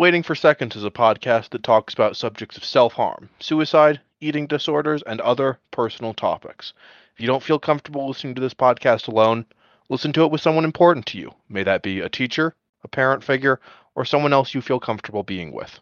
Waiting for Seconds is a podcast that talks about subjects of self harm, suicide, eating disorders, and other personal topics. If you don't feel comfortable listening to this podcast alone, listen to it with someone important to you. May that be a teacher, a parent figure, or someone else you feel comfortable being with.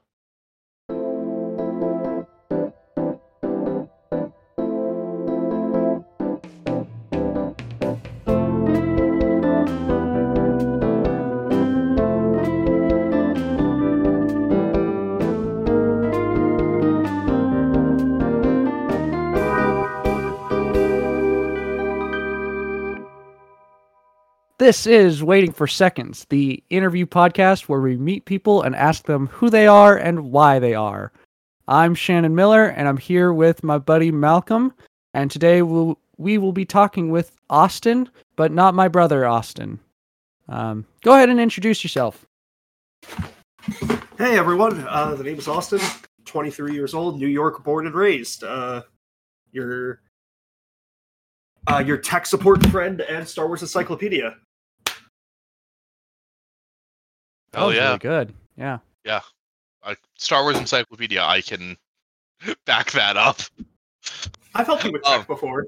This is Waiting for Seconds, the interview podcast where we meet people and ask them who they are and why they are. I'm Shannon Miller, and I'm here with my buddy Malcolm. And today we'll, we will be talking with Austin, but not my brother Austin. Um, go ahead and introduce yourself. Hey everyone, uh, the name is Austin, 23 years old, New York born and raised. Uh, your uh, your tech support friend and Star Wars Encyclopedia. That Oh yeah, really good. Yeah. yeah. Uh, Star Wars Encyclopedia. I can back that up. I've helped you with tech Oh. before.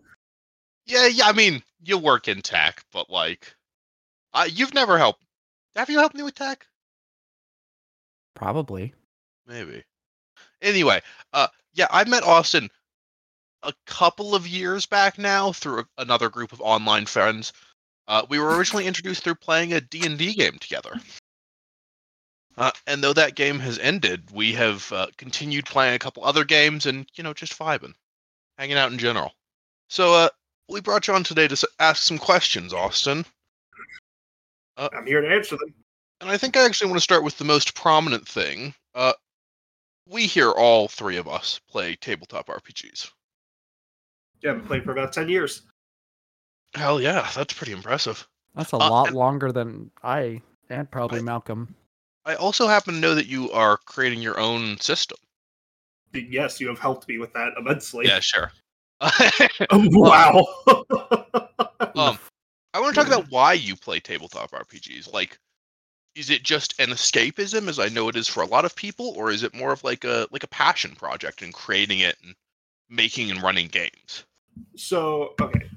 Yeah, yeah. I mean, you work in tech, but like, uh, you've never helped. Have you helped me with tech? Probably. Maybe. Anyway, uh, yeah, I met Austin a couple of years back now through a- another group of online friends. Uh, we were originally introduced through playing a D&D game together. Uh, and though that game has ended, we have uh, continued playing a couple other games and, you know, just vibing, hanging out in general. So, uh, we brought you on today to ask some questions, Austin. I'm here to answer them. And I think I actually want to start with the most prominent thing. Uh, we here, all three of us, play tabletop RPGs. Yeah, I've been playing for about 10 years. Hell yeah, that's pretty impressive. That's a Uh, lot and- longer than I and probably I- Malcolm. I also happen to know that you are creating your own system. Yes, you have helped me with that immensely. Yeah, sure. Oh, wow. um, I want to talk about why you play tabletop RPGs. Like, is it just an escapism, as I know it is for a lot of people, or is it more of like a like a passion project and creating it and making and running games? so, okay.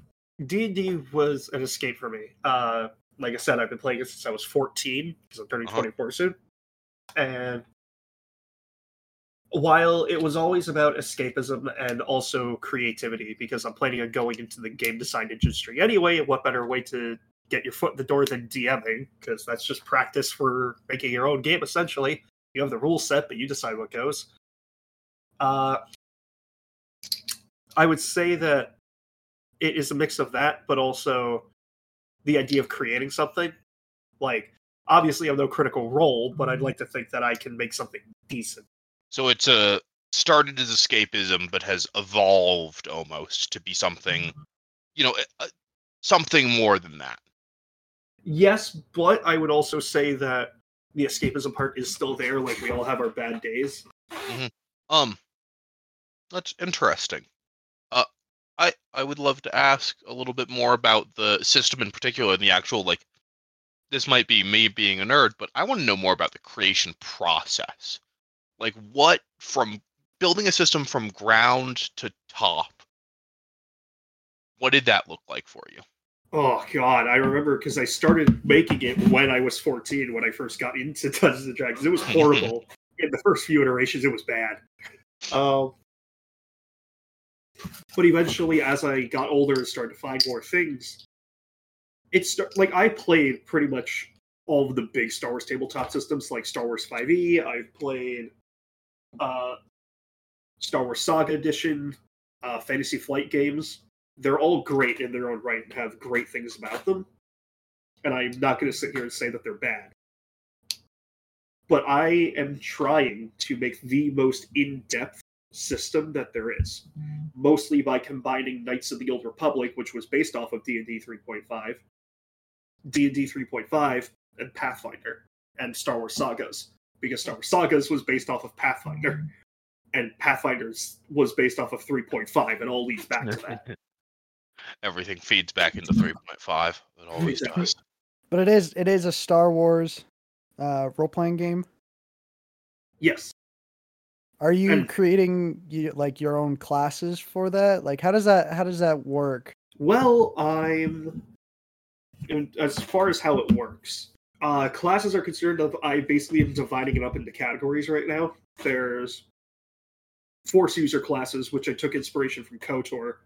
D&D was an escape for me. Uh, like I said, I've been playing it since I was 14, because I'm turning Uh-huh. 24 soon. And while it was always about escapism and also creativity, because I'm planning on going into the game design industry anyway, what better way to get your foot in the door than DMing? Because that's just practice for making your own game, essentially. You have the rules set, but you decide what goes. Uh, I would say that it is a mix of that, but also the idea of creating something. Like, obviously, I'm no critical role, but I'd like to think that I can make something decent. So it's a started as escapism, but has evolved almost to be something, you know, uh, something more than that. Yes, but I would also say that the escapism part is still there. Like, we all have our bad days. Um, that's interesting. Uh, I I would love to ask a little bit more about the system in particular and the actual like. This might be me being a nerd, but I want to know more about the creation process. Like, what from building a system from ground to top. What did that look like for you? Oh god, I remember because I started making it when I was 14 when I first got into Dungeons and Dragons. It was horrible. In the first few iterations, it was bad. Um, but eventually, as I got older and started to find more things, it start like I played pretty much all of the big Star Wars tabletop systems, like Star Wars 5e. I've played uh, Star Wars Saga Edition, uh, Fantasy Flight games they're all great in their own right and have great things about them. And I'm not going to sit here and say that they're bad. But I am trying to make the most in depth system that there is, mostly by combining Knights of the Old Republic, which was based off of D&D 3.5, D&D 3.5, and Pathfinder, and Star Wars Sagas, because Star Wars Sagas was based off of Pathfinder, and Pathfinder's was based off of 3.5, and all leads back to that. Everything feeds back into 3.5. It always Exactly. does. But it is it is a Star Wars uh, role playing game. Yes. Are you And- creating like your own classes for that? Like how does that how does that work? Well, I'm as far as how it works. Uh, classes are concerned of I basically am dividing it up into categories right now. There's force user classes, which I took inspiration from KOTOR,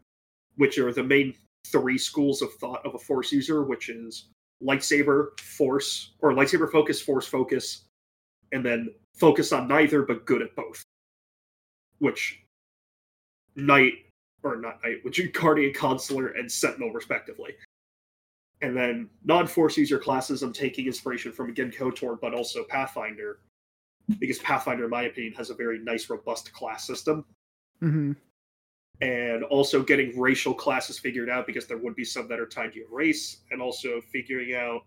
which are the main three schools of thought of a force user, which is lightsaber, force, or lightsaber focus, force focus, and then focus on neither but good at both. Which knight or not knight, which is guardian, consular, and sentinel respectively. And then non-force user classes, I'm taking inspiration from again KOTOR, but also Pathfinder, because Pathfinder, in my opinion, has a very nice, robust class system hmm and also getting racial classes figured out because there would be some that are tied to your race, and also figuring out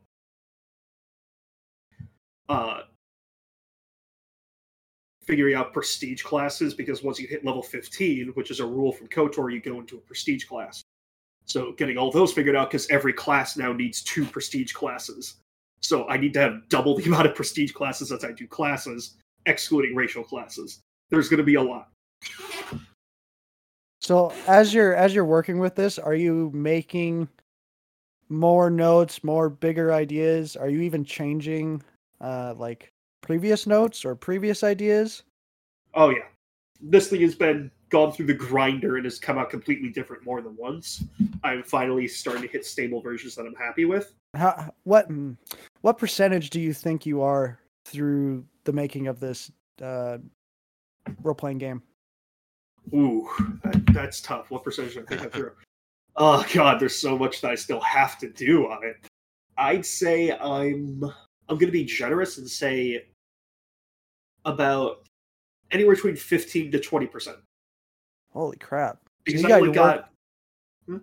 uh figuring out prestige classes because once you hit level 15, which is a rule from KOTOR, you go into a prestige class. So getting all those figured out because every class now needs two prestige classes. So I need to have double the amount of prestige classes as I do classes, excluding racial classes. There's going to be a lot. So as you're as you're working with this, are you making more notes, more bigger ideas? Are you even changing uh like previous notes or previous ideas? Oh yeah, this thing has been gone through the grinder and has come out completely different more than once. I'm finally starting to hit stable versions that I'm happy with. How what mm, what percentage do you think you are through the making of this uh role playing game? Ooh, that, that's tough. What percentage do I think I'm through? Oh god, there's so much that I still have to do on it. I'd say I'm I'm gonna be generous and say about anywhere between 15 to 20 percent Holy crap. because you I got only your work- got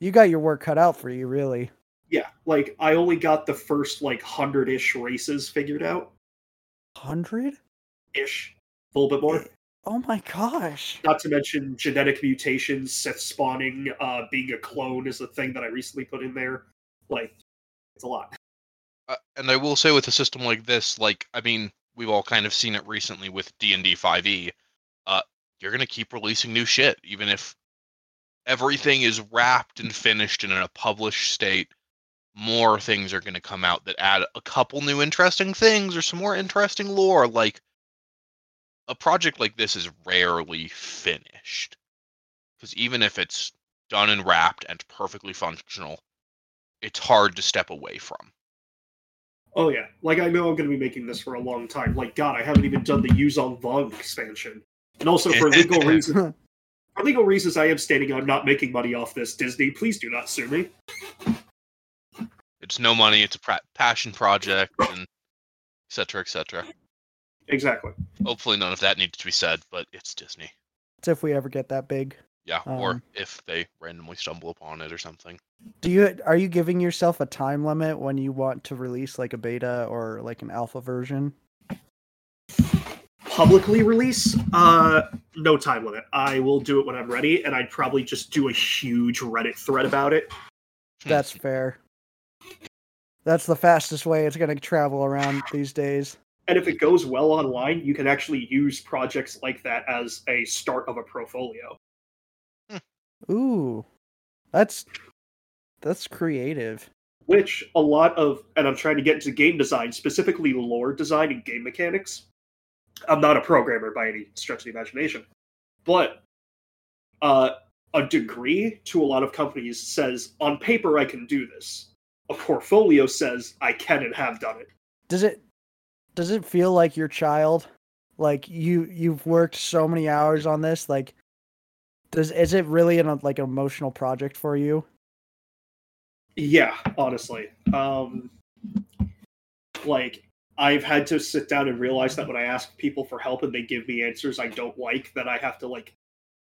You got your work cut out for you, really. yeah like I only got the first like hundred ish races figured out 100? ish a little bit more. Oh my gosh. Not to mention genetic mutations, Sith spawning, uh, being a clone is a thing that I recently put in there. Like, it's a lot. Uh, and I will say with a system like this, like I mean, we've all kind of seen it recently with D and D 5e. Uh, you're gonna keep releasing new shit, even if everything is wrapped and finished and in a published state. More things are gonna come out that add a couple new interesting things or some more interesting lore. Like a project like this is rarely finished because even if it's done and wrapped and perfectly functional, it's hard to step away from. Oh yeah, like I know I'm going to be making this for a long time. Like God, I haven't even done the Yuuzhan Vong expansion, and also for legal reasons. For legal reasons, I am stating I'm not making money off this. Disney, please do not sue me. It's no money. It's a pra- passion project, and et cetera, et cetera. Exactly. Hopefully, none of that needs to be said, but it's Disney. It's if we ever get that big. Yeah, or Um, if they randomly stumble upon it or something. Do you are you giving yourself a time limit when you want to release like a beta or like an alpha version? Publicly release? Uh, no time limit. I will do it when I'm ready, and I'd probably just do a huge Reddit thread about it. That's fair. That's the fastest way it's going to travel around these days. And if it goes well online, you can actually use projects like that as a start of a portfolio. Ooh. That's that's creative. Which a lot of, and I'm trying to get into game design, specifically lore design and game mechanics. I'm not a programmer by any stretch of the imagination, but uh, a degree to a lot of companies says on paper I can do this. A portfolio says I can and have done it. Does it does it feel like your child? Like you you've worked so many hours on this like does is it really an like an emotional project for you? Yeah, honestly. Um like I've had to sit down and realize that when I ask people for help and they give me answers I don't like, that I have to like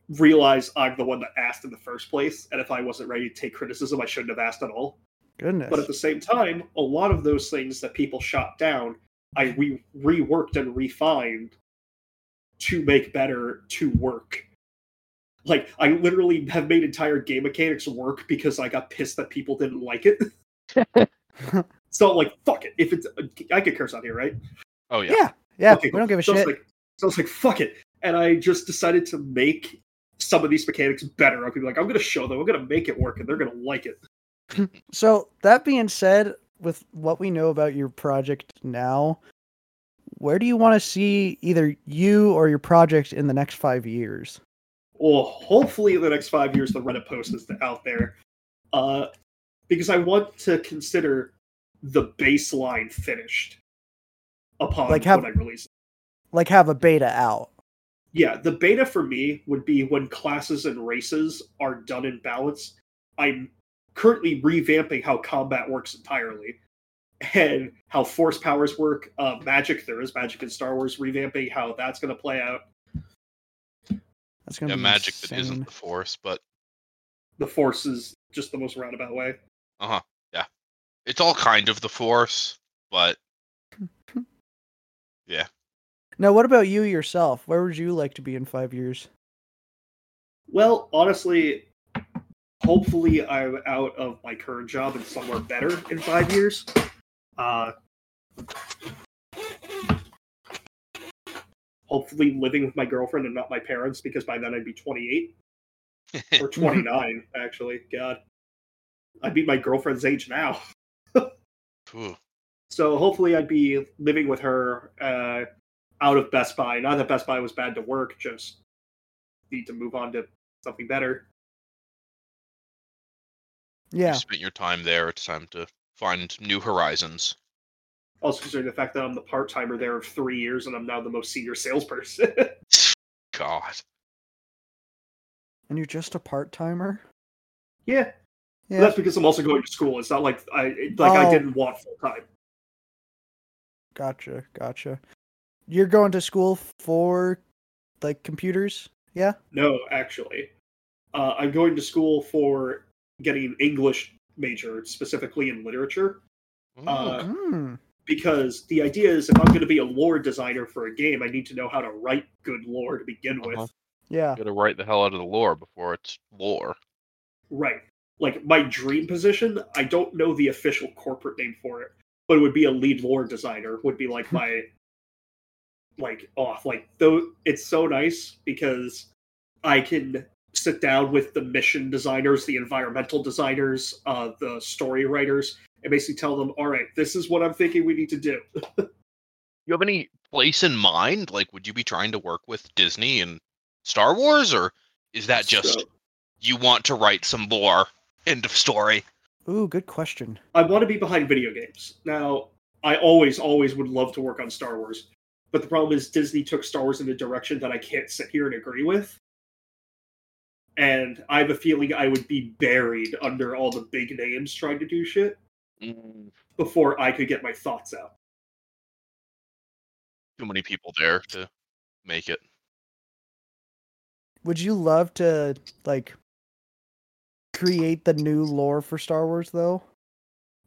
realize I'm the one that asked in the first place, and if I wasn't ready to take criticism, I shouldn't have asked at all. Goodness. But at the same time, a lot of those things that people shot down, I re- reworked and refined to make better to work. Like I literally have made entire game mechanics work because I got pissed that people didn't like it. so like fuck it. If it's I could curse on here, right? Oh yeah. yeah. Yeah, Okay, we don't give a so I was shit. like, so I was like, fuck it, and I just decided to make some of these mechanics better. I'll be like, I'm gonna show them, I'm gonna make it work, and they're gonna like it. So that being said, with what we know about your project now, where do you want to see either you or your project in the next five years? Well, hopefully in the next five years, the Reddit post is out there, uh, because I want to consider the baseline finished upon Like have- when I release it. Like have a beta out. Yeah, the beta for me would be when classes and races are done in balance. I'm currently revamping how combat works entirely and how force powers work. Uh, magic, there is magic in Star Wars, revamping how that's going to play out. That's gonna Yeah, be magic that insane. isn't the force, but The force is just the most roundabout way. uh huh. Yeah. It's all kind of the force, but yeah. Now, what about you yourself? Where would you like to be in five years? Well, honestly, hopefully I'm out of my current job and somewhere better in five years. Uh, hopefully living with my girlfriend and not my parents because by then I'd be 28 or 29 actually. God, I'd be my girlfriend's age now. Ooh. So hopefully I'd be living with her uh, out of Best Buy. Not that Best Buy was bad to work, just need to move on to something better. Yeah, you spent your time there. It's time to find new horizons. Also considering the fact that I'm the part timer there of three years and I'm now the most senior salesperson. God. and you're just a part timer. yeah. Yeah, that's because I'm also going to school. It's not like I it- like I Oh. didn't want full time. gotcha, gotcha. You're going to school for like computers? Yeah. No, actually, uh, I'm going to school for getting an English major, specifically in literature. Uh, Hmm. Because the idea is if I'm going to be a lore designer for a game, I need to know how to write good lore to begin with. Uh-huh. Yeah. Got to write the hell out of the lore before it's lore. Right. Like my dream position, I don't know the official corporate name for it, but it would be a lead lore designer. Would be like my like off. like though it's so nice because I can sit down with the mission designers, the environmental designers, uh, the story writers, and basically tell them, all right, this is what I'm thinking we need to do. You have any place in mind? Like, would you be trying to work with Disney and Star Wars, or is that just So, you want to write some lore? End of story. Ooh, good question. I want to be behind video games. Now, I always, always would love to work on Star Wars. But the problem is Disney took Star Wars in a direction that I can't sit here and agree with. And I have a feeling I would be buried under all the big names trying to do shit before I could get my thoughts out. Too many people there to make it. Would you love to like create the new lore for Star Wars though?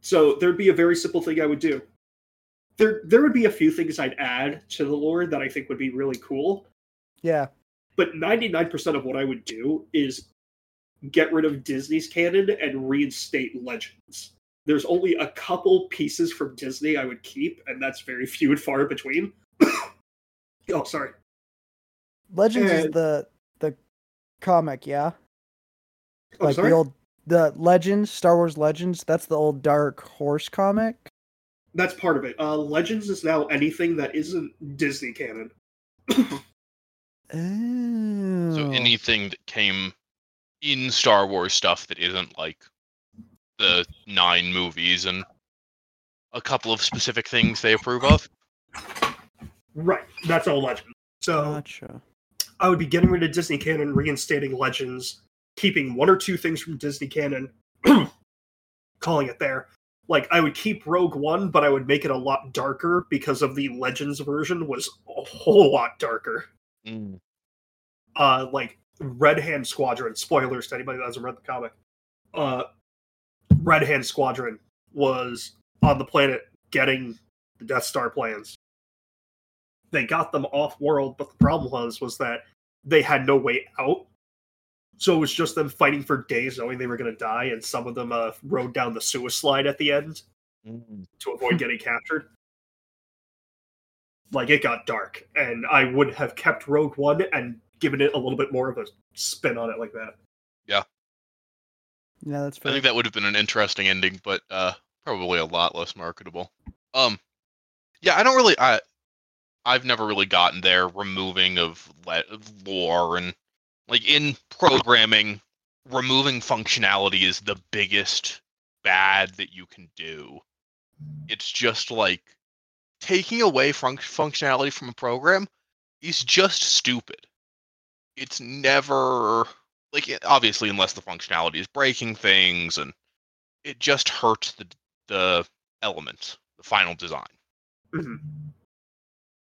So there'd be a very simple thing I would do. There, there would be a few things I'd add to the lore that I think would be really cool. Yeah. but 99% of what I would do is get rid of Disney's canon and reinstate Legends. There's only a couple pieces from Disney I would keep, and that's very few and far between. oh, sorry. Legends is the the comic, yeah? Oh, like sorry. the old the Legends, Star Wars Legends, that's the old Dark Horse comic. That's part of it. Uh, Legends is now anything that isn't Disney canon. Oh. So anything that came in Star Wars stuff that isn't like the nine movies and a couple of specific things they approve of. Right. That's all Legends. So Gotcha. I would be getting rid of Disney canon, reinstating Legends, keeping one or two things from Disney canon, calling it there. Like I would keep Rogue One, but I would make it a lot darker because of the Legends version was a whole lot darker. Mm. Uh, like Red Hand Squadron. Spoilers to anybody that hasn't read the comic. Uh, Red Hand Squadron was on the planet getting the Death Star plans. They got them off world, but the problem was was that they had no way out. So it was just them fighting for days, knowing they were going to die, and some of them uh, rode down the suicide at the end Mm. to avoid getting captured. like it got dark, and I would have kept Rogue One and given it a little bit more of a spin on it like that. Yeah, that's I think that would have been an interesting ending, but uh, probably a lot less marketable. Um, yeah, I don't really. I I've never really gotten there. Removing of le- of lore and like in programming, removing functionality is the biggest bad that you can do. It's just like taking away func- functionality from a program is just stupid. It's never like it, obviously unless the functionality is breaking things and it just hurts the the element, the final design. Mhm.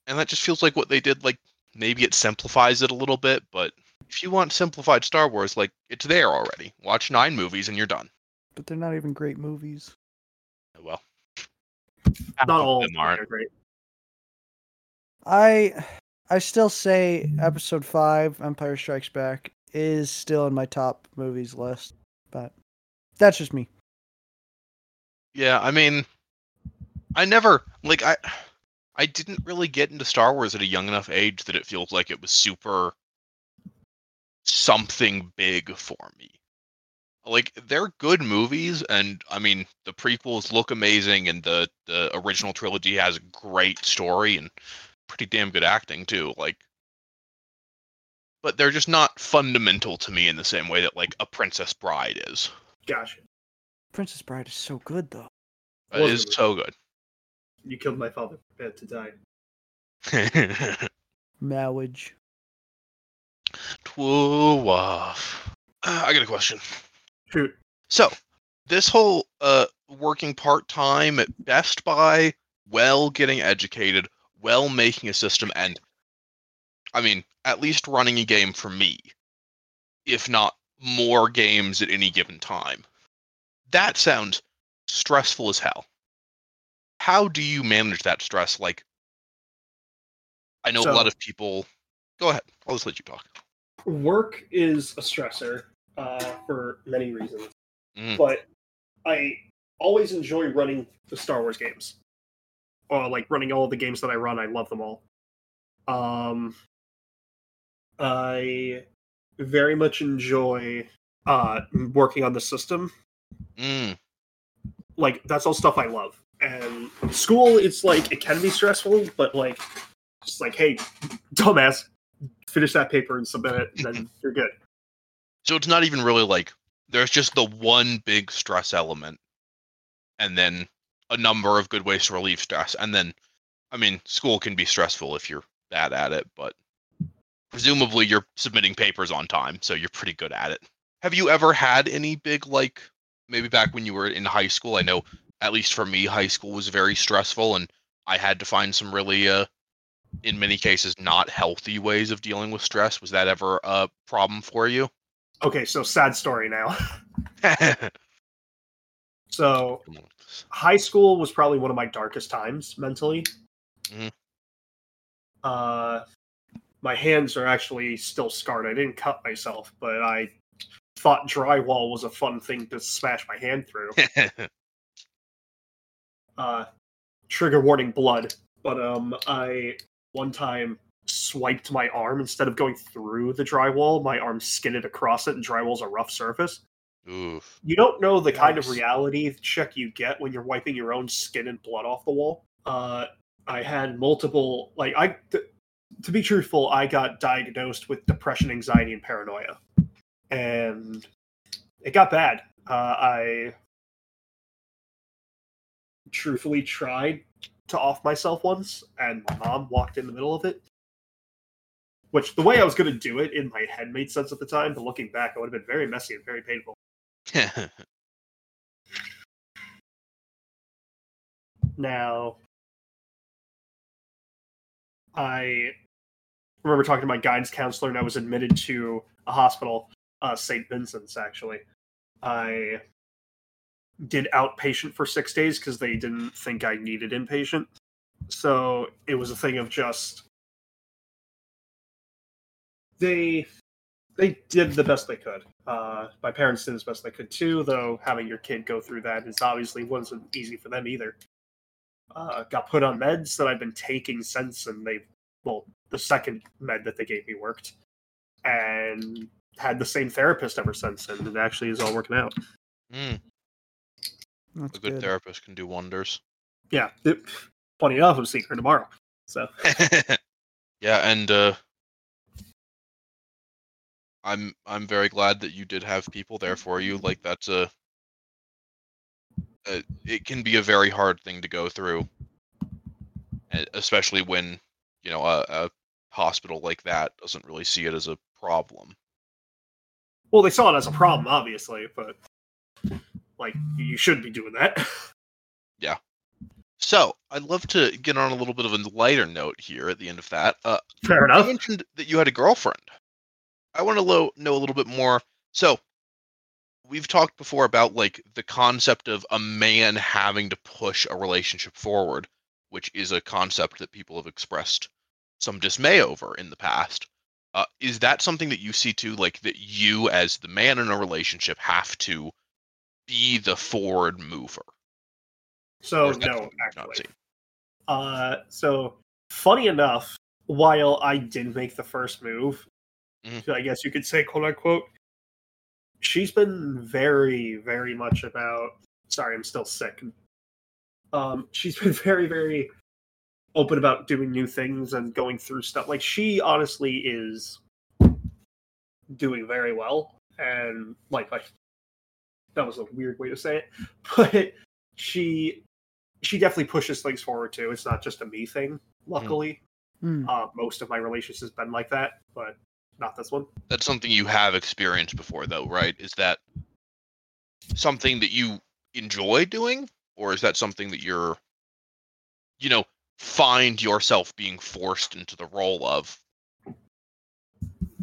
And that just feels like what they did like maybe it simplifies it a little bit, but if you want simplified Star Wars, like it's there already. Watch 9 movies and you're done. but they're not even great movies. Well, Not all of them them aren't. are great. I I still say episode five, Empire Strikes Back, is still in my top movies list. But that's just me. Yeah, I mean, I never like I I didn't really get into Star Wars at a young enough age that it feels like it was super something big for me. Like they're good movies and I mean the prequels look amazing and the the original trilogy has a great story and pretty damn good acting too. Like but they're just not fundamental to me in the same way that like a Princess Bride is. Gotcha. Princess Bride is so good though. It is Wasn't it? so good. You killed my father. Prepared to die. Marriage. Twoo off. Uh, I got a question. Shoot. So, this whole uh working part time at Best Buy, well getting educated, well making a system, and I mean, at least running a game for me, if not more games at any given time. That sounds stressful as hell. How do you manage that stress? Like, I know a lot of people. Go ahead. I'll just let you talk. Work is a stressor uh, for many reasons, Mm. but I always enjoy running the Star Wars games. Or like running all the games that I run, I love them all. Um, I very much enjoy uh, working on the system. Mm. Like that's all stuff I love. And school, it's like it can be stressful, but like, just like, hey, dumbass, finish that paper and submit it, and then you're good. So it's not even really like there's just the one big stress element, and then a number of good ways to relieve stress. And then, I mean, school can be stressful if you're bad at it, but presumably you're submitting papers on time, so you're pretty good at it. Have you ever had any big like maybe back when you were in high school? I know at least for me, high school was very stressful, and I had to find some really uh in many cases not healthy ways of dealing with stress. Was that ever a problem for you? Okay, so sad story now. So high school was probably one of my darkest times mentally. Mhm. Uh, my hands are actually still scarred. I didn't cut myself, but I thought drywall was a fun thing to smash my hand through. Uh, trigger warning blood. But um, I one time swiped my arm instead of going through the drywall. My arm skidded across it, and drywall's a rough surface. Oof. You don't know the kind of reality check you get when you're wiping your own skin and blood off the wall. Uh, I had multiple, like, I, th- to be truthful, I got diagnosed with depression, anxiety, and paranoia. And it got bad. Uh, I truthfully tried to off myself once, and my mom walked in the middle of it. Which, the way I was going to do it in my head made sense at the time, but looking back, it would have been very messy and very painful. Now, I remember talking to my guidance counselor, and I was admitted to a hospital, uh, St. Vincent's, actually. I did outpatient for six days because they didn't think I needed inpatient. So it was a thing of just they they did the best they could. Uh, my parents did as best they could too, though having your kid go through that is obviously wasn't easy for them either. uh, got put on meds that I've been taking since, and they, well, the second med that they gave me worked, and had the same therapist ever since, and it actually is all working out. Mm, That's a good, good. therapist can do wonders. Yeah, it, funny enough, I'm seeing her tomorrow. So yeah, and uh, I'm I'm very glad that you did have people there for you. Like that's a, a it can be a very hard thing to go through, especially when you know a, a hospital like that doesn't really see it as a problem. Well, they saw it as a problem, obviously, but like you should be doing that. Yeah. So I'd love to get on a little bit of a lighter note here at the end of that. Uh, Fair You enough. mentioned that you had a girlfriend. I want to lo- know a little bit more. So, we've talked before about like the concept of a man having to push a relationship forward, which is a concept that people have expressed some dismay over in the past. Uh, is that something that you see too, like that you as the man in a relationship have to be the forward mover? So Or is that no, actually. Uh, so funny enough, while I didn't make the first move, Mhm. I guess you could say quote unquote, she's been very, very much about. Sorry, I'm still sick. Um, she's been very, very open about doing new things and going through stuff. Like she honestly is doing very well, and like like that was a weird way to say it, but she she definitely pushes things forward too. It's not just a me thing. Luckily, Hmm. uh, most of my relationships have been like that, but not this one. that's something you have experienced before though right is that something that you enjoy doing or is that something that you're you know find yourself being forced into the role of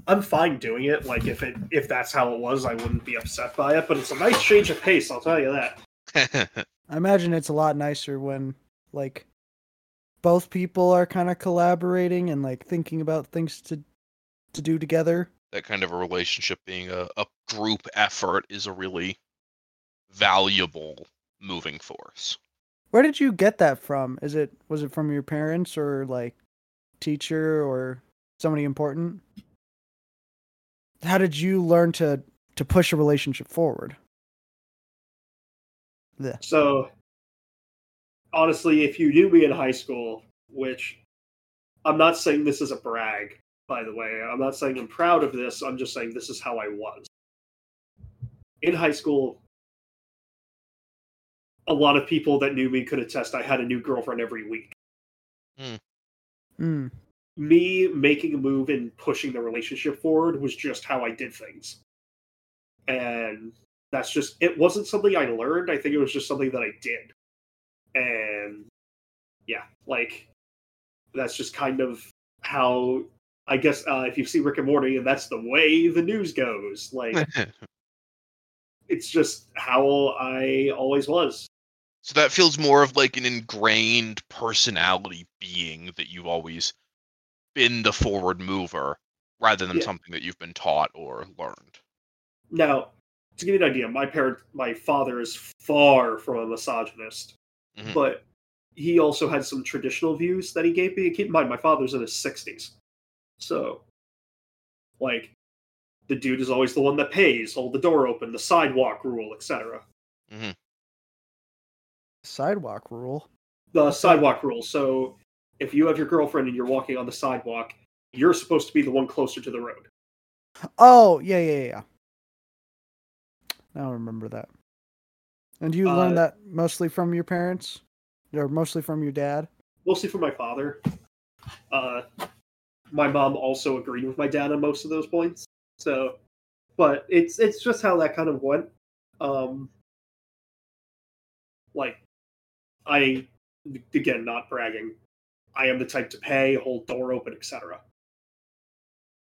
I'm fine doing it. Like if it if that's how it was, I wouldn't be upset by it. But it's a nice change of pace. I'll tell you that. I imagine it's a lot nicer when like both people are kind of collaborating and like thinking about things to to do together. that kind of a relationship being a, a group effort is a really valuable moving force Where did you get that from? Is it was it from your parents or like teacher or somebody important? How did you learn to to push a relationship forward? The So honestly, if you knew me in high school, which I'm not saying this is a brag, by the way. I'm not saying I'm proud of this. I'm just saying this is how I was. In high school, a lot of people that knew me could attest I had a new girlfriend every week. mm, me making a move and pushing the relationship forward was just how I did things. And that's just it wasn't something I learned. I think it was just something that I did. And yeah, like that's just kind of how I guess uh, if you see Rick and Morty and that's the way the news goes. Like it's just how I always was. So that feels more of like an ingrained personality being that you've always been the forward mover rather than Yeah. something that you've been taught or learned Now, to give you an idea, my parent, my father is far from a misogynist, Mhm. but he also had some traditional views that he gave me. Keep in mind, my father's in his sixties, so like the dude is always the one that pays, hold the door open, the sidewalk rule, etc. sidewalk rule. The sidewalk rule. So if you have your girlfriend and you're walking on the sidewalk, you're supposed to be the one closer to the road. Oh, yeah, yeah, yeah. Now I remember that. And you learned Uh, that mostly from your parents? Or mostly from your dad? mostly from my father. Uh, my mom also agreed with my dad on most of those points. So, but it's it's just how that kind of went. Um, like, I again not bragging. I am the type to pay, hold door open, etc.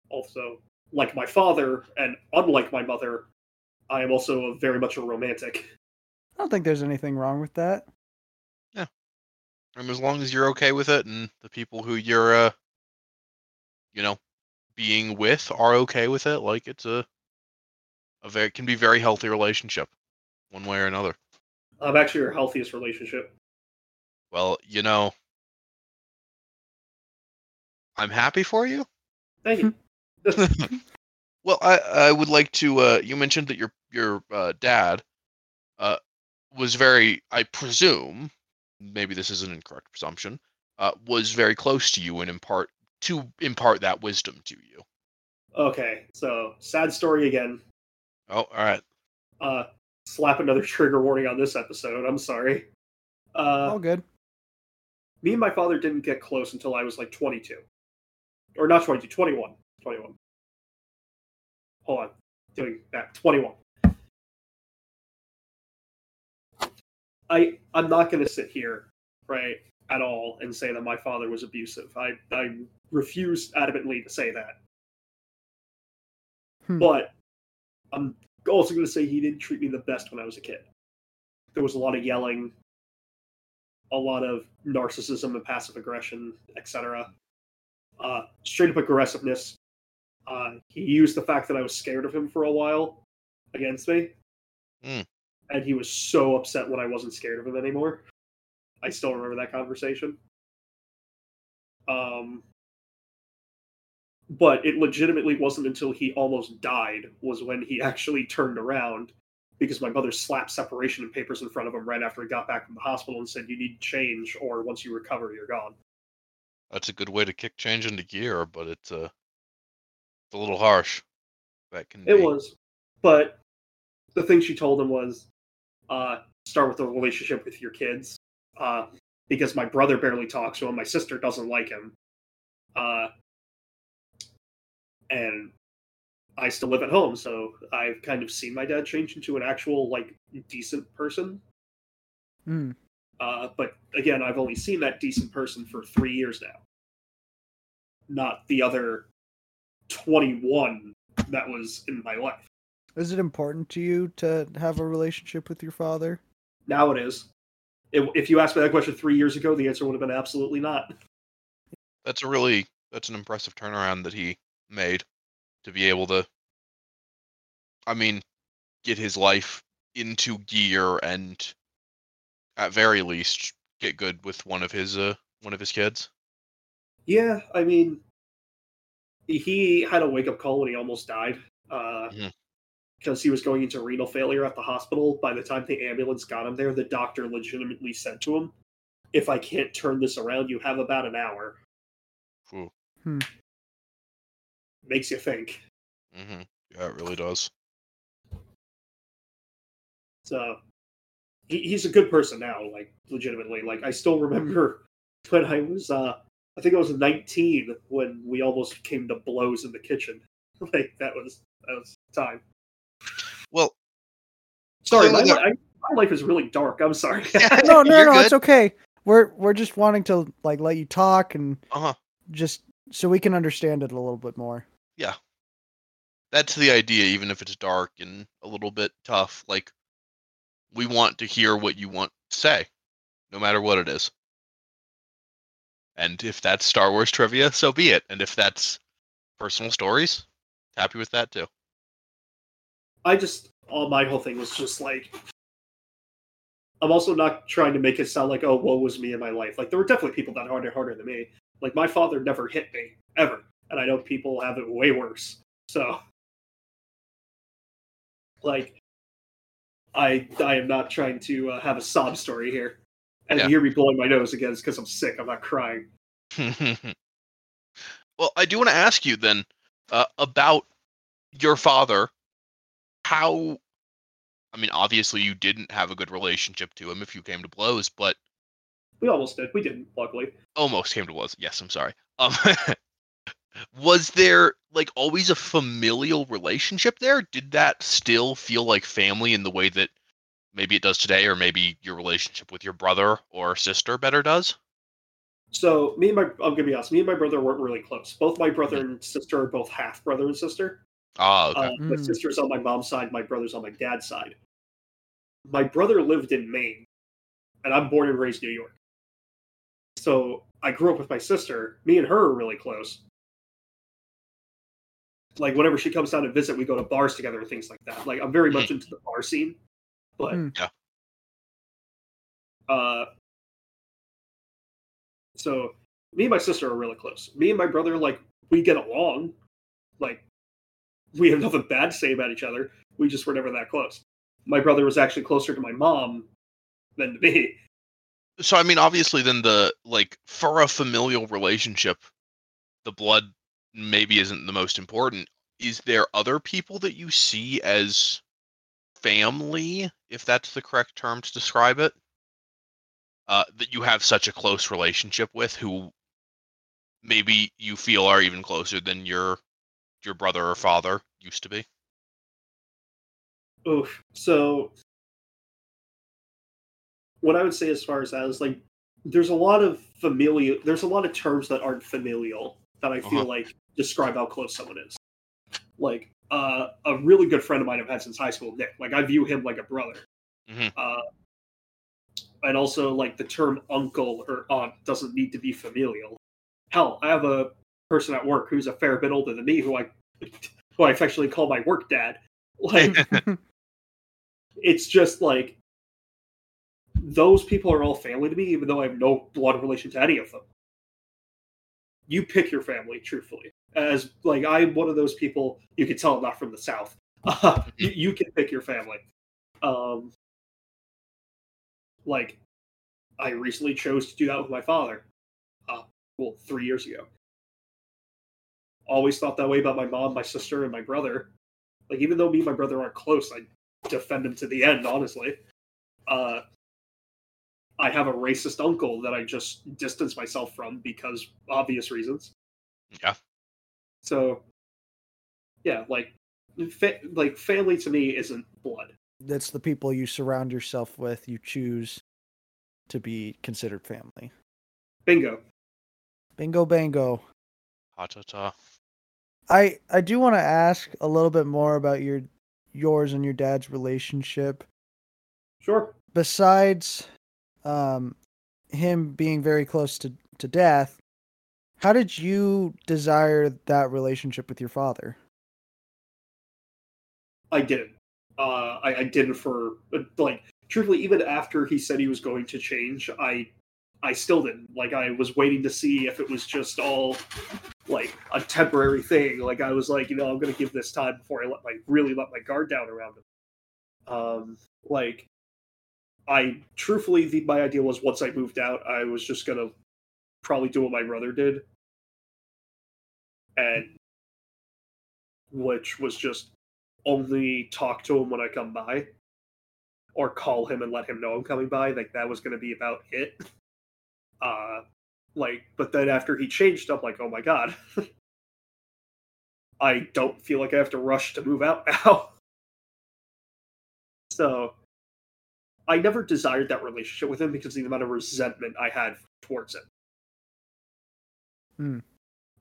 Also, like my father, and unlike my mother, I am also a, very much a romantic. I don't think there's anything wrong with that. Yeah. And as long as you're okay with it and the people who you're uh you know being with are okay with it like it's a a very can be very healthy relationship one way or another I'm actually our healthiest relationship. Well, you know, I'm happy for you. Thank you. Well, I I would like to. Uh, you mentioned that your your uh, dad, uh, was very. I presume, maybe this is an incorrect presumption. Uh, was very close to you and impart to impart that wisdom to you. okay, so sad story again. Oh, all right. Uh, slap another trigger warning on this episode. I'm sorry. Uh, All good. Me and my father didn't get close until I was like 22. Or not 22, 21. 21. Hold on. Doing that. 21. I I'm not going to sit here, right, at all and say that my father was abusive. I I refuse adamantly to say that. Hmm. But I'm also going to say he didn't treat me the best when I was a kid. There was a lot of yelling, a lot of narcissism and passive aggression, etc. Uh, straight up aggressiveness. Uh, he used the fact that I was scared of him for a while against me. Mm. And he was so upset when I wasn't scared of him anymore. I still remember that conversation. Um, but it legitimately wasn't until he almost died was when he actually turned around because my mother slapped separation and papers in front of him right after he got back from the hospital and said, "You need change, or once you recover, you're gone." That's a good way to kick change into gear, but it's uh, it's a little harsh. That can It be. was, but the thing she told him was, uh, "Start with a relationship with your kids," uh, because my brother barely talks to him, my sister doesn't like him, uh, and I still live at home, so I've kind of seen my dad change into an actual like decent person. Mm. Uh, but again, I've only seen that decent person for three years now, not the other twenty-one that was in my life. Is it important to you to have a relationship with your father? Now it is. If if you asked me that question three years ago, the answer would have been absolutely not. That's a really that's an impressive turnaround that he made to be able to I mean get his life into gear and at very least get good with one of his uh one of his kids. Yeah, I mean, he had a wake up call when he almost died Mhm. because he was going into renal failure at the hospital. By the time the ambulance got him there, the doctor legitimately said to him, If I can't turn this around, you have about an hour. Phew. Makes you think. hmm Yeah, it really does. So he, he's a good person now, like legitimately. Like I still remember when I was uh I think I was 19 when we almost came to blows in the kitchen. like that was that was time. Well, Sorry, my, I, my life is really dark. I'm sorry. No, no, You're no, good. it's okay. We're we're just wanting to like let you talk and Uh-huh. just so we can understand it a little bit more. Yeah, that's the idea, even if it's dark and a little bit tough. Like, we want to hear what you want to say, no matter what it is. And if that's Star Wars trivia, so be it. And if that's personal stories, happy with that too. I just all my whole thing was just like I'm also not trying to make it sound like oh woe was me in my life. Like there were definitely people that harder harder than me. Like my father never hit me ever, and I know people have it way worse. So like I I am not trying to uh, have a sob story here. And Yeah. you hear me blowing my nose again It's because I'm sick. I'm not crying. well, I do want to ask you then uh, about your father. How, I mean, obviously you didn't have a good relationship to him if you came to blows, but We almost did. We didn't, luckily. almost came to blows. Yes, I'm sorry. Um, was there like always a familial relationship there? Did that still feel like family in the way that maybe it does today, or maybe your relationship with your brother or sister better does? So me and my I'm gonna be honest, me and my brother weren't really close. Both my brother and sister are both half brother and sister. Ah, okay. Uh, my Mm. sister's on my mom's side, my brother's on my dad's side. My brother lived in Maine, and I'm born and raised New York. So I grew up with my sister. Me and her are really close. Like whenever she comes down to visit, we go to bars together and things like that. Like I'm very much into the bar scene, but Mm. Yeah. uh, So me and my sister are really close. Me and my brother, like, we get along. Like, we have nothing bad to say about each other. We just were never that close. My brother was actually closer to my mom than to me. So I mean, obviously, then the like for a familial relationship, the blood maybe isn't the most important. Is there other people that you see as family, if that's the correct term to describe it, uh, that you have such a close relationship with, who maybe you feel are even closer than your your brother or father used to be? Oof. So what I would say as far as that is like there's a lot of familial there's a lot of terms that aren't familial that I feel Uh-huh. like describe how close someone is. Like uh, a really good friend of mine I've had since high school, Nick. Like I view him like a brother. Mhm. Uh, and also like the term uncle or aunt doesn't need to be familial. Hell, I have a person at work who's a fair bit older than me who I who I affectionately call my work dad. Like it's just like those people are all family to me, even though I have no blood relation to any of them. You pick your family, truthfully. As like I'm one of those people, you can tell I'm not from the South. you, you can pick your family. Um, like I recently chose to do that with my father. Uh, well, three years ago. Always thought that way about my mom, my sister, and my brother. Like even though me and my brother aren't close, I defend him to the end. Honestly, uh, I have a racist uncle that I just distance myself from because obvious reasons. Yeah. So, yeah, like, fa- like family to me isn't blood. That's the people you surround yourself with. You choose to be considered family. Bingo. Bingo, bango. Ha ta ta. I I do want to ask a little bit more about your yours and your dad's relationship. Sure. Besides um him being very close to to death, how did you desire that relationship with your father? I didn't. Uh, I, I didn't for like truthfully. Even after he said he was going to change, I I still didn't. Like I was waiting to see if it was just all like a temporary thing. Like I was like, you know, I'm gonna give this time before I let my really let my guard down around him. Um, like I truthfully, the, my idea was once I moved out, I was just gonna probably do what my brother did, and which was just only talk to him when I come by, or call him and let him know I'm coming by. Like that was to be about it. Uh, like, but then after he changed, I'm like, oh my god, I don't feel like I have to rush to move out now. so, I never desired that relationship with him because of the amount of resentment I had towards him. Hmm.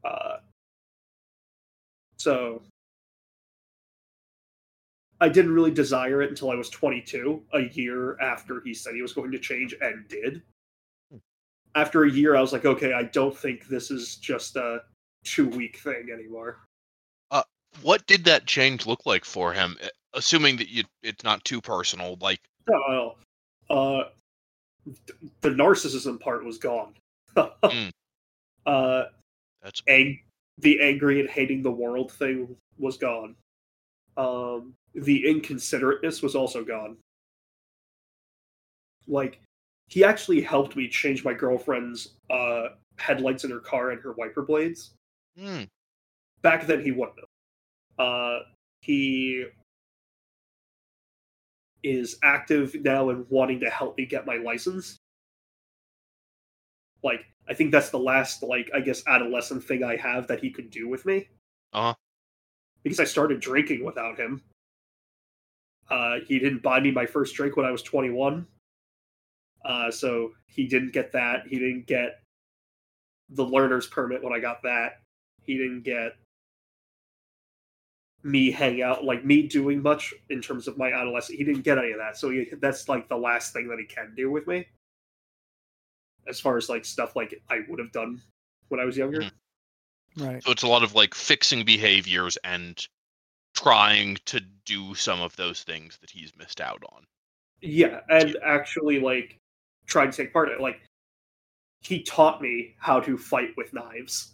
Uh, so I didn't really desire it until I was 22, a year after he said he was going to change and did. After a year, I was like, okay, I don't think this is just a two week thing anymore. What did that change look like for him? Uh, Assuming that you, it's not too personal. Like, No, uh, the narcissism part was gone. Mm. Uh, that's ang- the angry and hating the world thing was gone. Um, the inconsiderateness was also gone. Like, he actually helped me change my girlfriend's uh, headlights in her car and her wiper blades. Hmm. Back then, he wouldn't. Uh, he is active now and wanting to help me get my license. Like, I think that's the last, like, I guess, adolescent thing I have that he could do with me. Uh-huh. Because I started drinking without him. Uh, he didn't buy me my first drink when I was 21. Uh, so he didn't get that. He didn't get the learner's permit when I got that. He didn't get me hang out, like me doing much in terms of my adolescent. He didn't get any of that. So he, that's like the last thing that he can do with me. As far as like stuff like I would have done when I was younger. Mhm. Right. So it's a lot of like fixing behaviors and trying to do some of those things that he's missed out on. Yeah, and actually like trying to take part in it. Like he taught me how to fight with knives.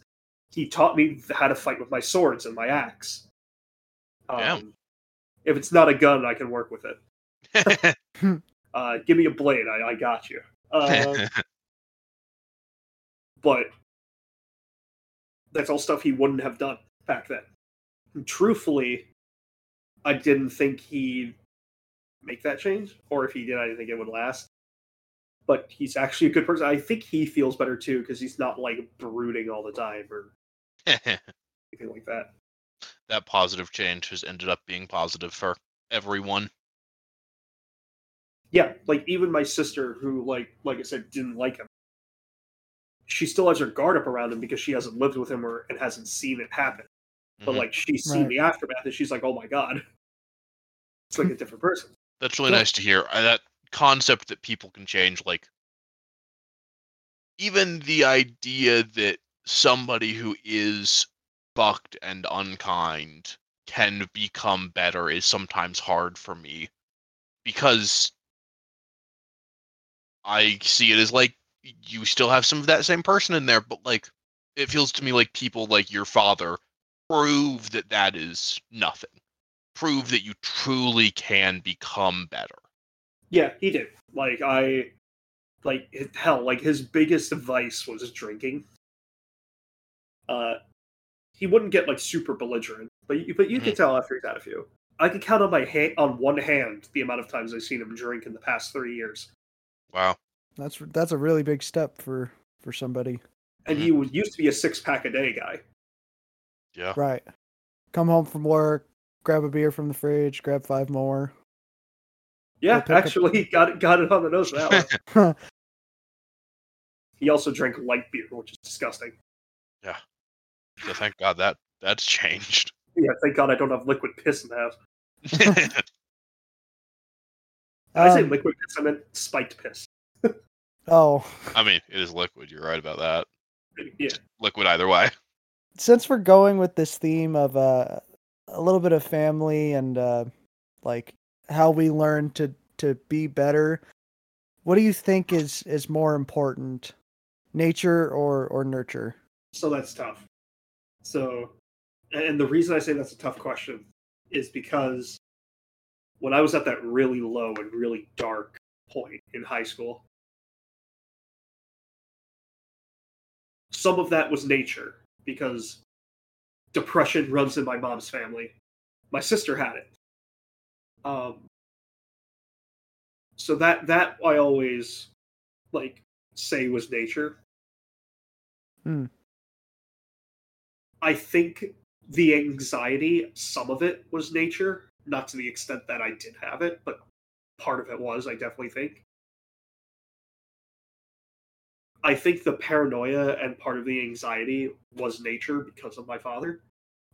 He taught me how to fight with my swords and my axe. Um, Damn. If it's not a gun, I can work with it. Uh, give me a blade, I, I got you. Uh, but that's all stuff he wouldn't have done back then. And truthfully, I didn't think he'd make that change, or if he did, I didn't think it would last. But he's actually a good person. I think he feels better too because he's not like brooding all the time or anything like that. That positive change has ended up being positive for everyone. Yeah, like even my sister, who like like I said, didn't like him. She still has her guard up around him because she hasn't lived with him or and hasn't seen it happen. But Mhm. like she's seen Right. the aftermath and she's like, "Oh my god, it's like a different person." That's really Well- nice to hear. Uh, That concept that people can change, like even the idea that somebody who is bucked and unkind can become better is sometimes hard for me because I see it as like you still have some of that same person in there, but like it feels to me like people like your father prove that that is nothing. Prove that you truly can become better. Yeah, he did. Like I, like hell, like his biggest vice was drinking. Uh, he wouldn't get like super belligerent, but you, but you can mm-hmm. tell after he's had a few. I can count on my hand on one hand the amount of times I've seen him drink in the past three years. Wow. That's that's a really big step for for somebody. And he mm-hmm. was used to be a six pack a day guy. Yeah. Right. Come home from work, grab a beer from the fridge, grab five more. Yeah, pick up- actually, got it got it on the nose now. He also drank light beer, which is disgusting. So thank God that that's changed. Yeah, thank God I don't have liquid piss in the house. When I say Um, liquid piss, I meant spiked piss. oh, I mean, it is liquid. You're right about that. Yeah, Liquid either way. since we're going with this theme of uh, a little bit of family and uh, like how we learn to to be better, what do you think is is more important, nature or or nurture? so that's tough. So, and the reason I say that's a tough question is because when I was at that really low and really dark point in high school, some of that was nature because depression runs in my mom's family. My sister had it. Um, so that that I always like say was nature. Hmm. I think the anxiety, some of it was nature, not to the extent that I did have it, but part of it was, I definitely think. I think the paranoia and part of the anxiety was nature because of my father,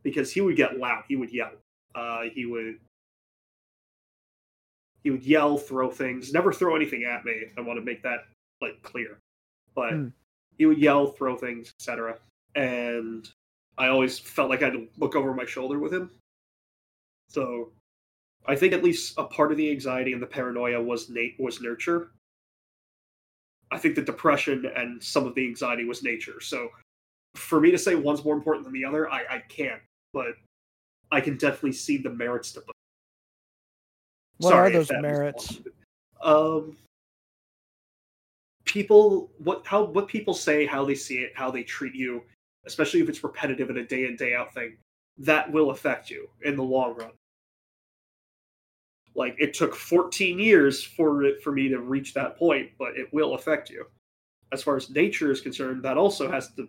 because he would get loud, he would yell, uh, he would he would yell, throw things, never throw anything at me. I want to make that like clear, but Hmm. he would yell, throw things, etc. And I always felt like I had to look over my shoulder with him. So I think at least a part of the anxiety and the paranoia was Nate was nurture. I think the depression and some of the anxiety was nature. So for me to say one's more important than the other, I, I can't. But I can definitely see the merits to both. What Sorry are those merits? Um, people, what how what people say, how they see it, how they treat you, especially if it's repetitive and a day in day out thing, that will affect you in the long run. Like it took 14 years for it for me to reach that point, but it will affect you. As far as nature is concerned, that also has to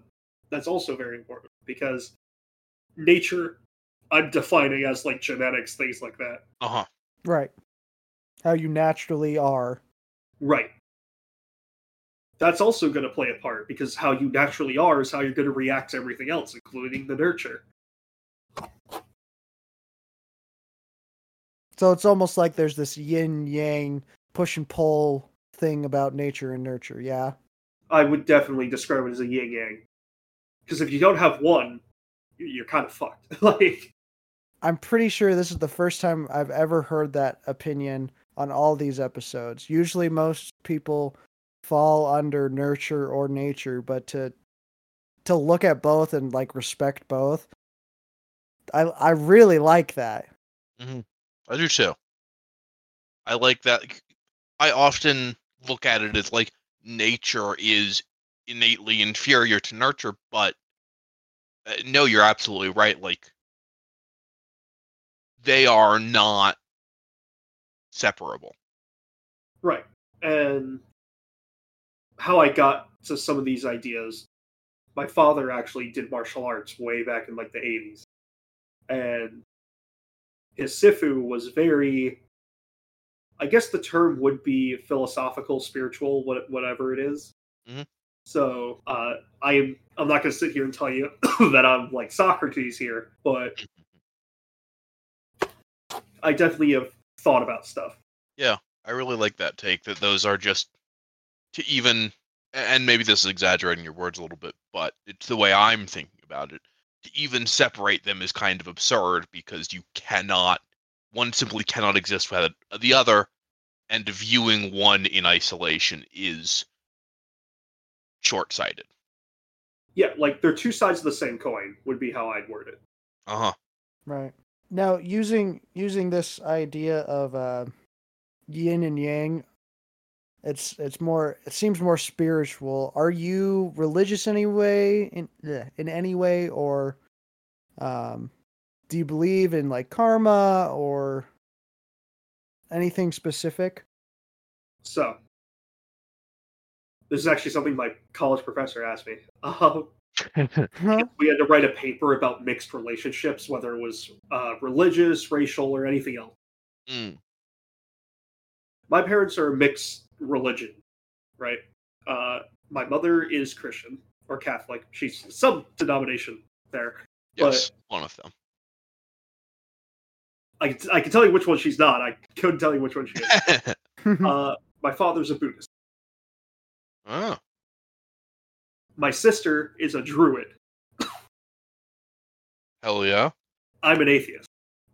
that's also very important because nature I'm defining as like genetics, things like that. Uh huh. Right. How you naturally are. Right. That's also going to play a part because how you naturally are is how you're going to react to everything else, including the nurture. So it's almost like there's this yin yang push and pull thing about nature and nurture. Yeah. I would definitely describe it as a yin yang. Because if you don't have one, you- you're kind of fucked. like, I'm pretty sure this is the first time I've ever heard that opinion on all these episodes. Usually, most people fall under nurture or nature, but to to look at both and like respect both. I I really like that. I do too. I like that. I often look at it as like nature is innately inferior to nurture, but uh, no, you're absolutely right. Like they are not separable. Right. And how I got to some of these ideas, my father actually did martial arts way back in like the 80s. And his Sifu was very, I guess the term would be philosophical, spiritual, what, whatever it is. Mhm. So uh, I am. I'm not going to sit here and tell you that I'm like Socrates here, but I definitely have thought about stuff. Yeah, I really like that take that those are just to even and maybe this is exaggerating your words a little bit, but it's the way I'm thinking about it. To even separate them is kind of absurd because you cannot one simply cannot exist without the other and viewing one in isolation is short-sighted. Yeah, like they're two sides of the same coin would be how I'd word it. Uh-huh. Right. Now using using this idea of uh yin and yang it's it's more it seems more spiritual. Are you religious anyway in eh, in any way or um do you believe in like karma or anything specific? So, this is actually something my college professor asked me. Um, we had to write a paper about mixed relationships, whether it was uh, religious, racial, or anything else. Mm. My parents are a mixed religion, right? Uh, my mother is Christian or Catholic. She's some denomination there. Yes, one of them. I, can- I can tell you which one she's not. I couldn't tell you which one she is. Uh, my father's a Buddhist. oh. My sister is a Druid. Hell yeah. I'm an atheist.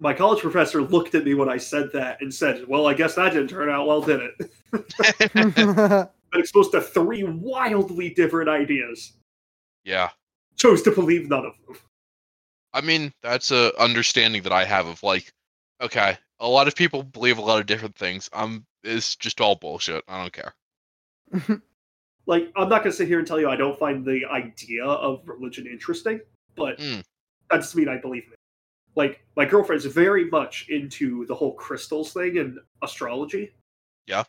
My college professor looked at me when I said that and said, Well, I guess that didn't turn out well, did it? Been exposed to three wildly different ideas. yeah. Chose to believe none of them. I mean, that's a understanding that I have of like, okay, a lot of people believe a lot of different things. Um, it's just all bullshit. I don't care. Like, I'm not going to sit here and tell you I don't find the idea of religion interesting, but Mm. that doesn't mean I believe in it. Like, my girlfriend's very much into the whole crystals thing and astrology. Yeah.